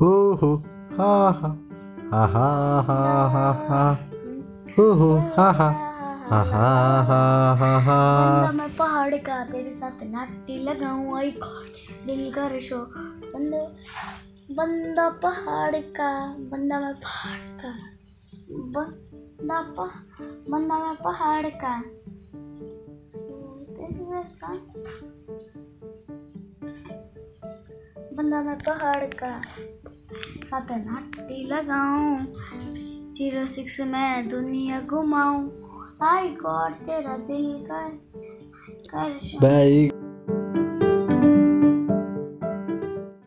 हो हो हा हा हा हा हा हा हा हो हो हा हा हा हा हा हा हा मैं पहाड़ का तेरे साथ नाटी लगाऊँ आई दिल बंदे बंदा पहाड़ का बंदा मैं पहाड़ का बंदा बंदा मैं पहाड़ का बंदा मैं पहाड़ का साथ नाटी लगाऊँ। ज़ीरो सिक्स में दुनिया घुमाऊं। आई गॉड तेरा दिल कर कर baik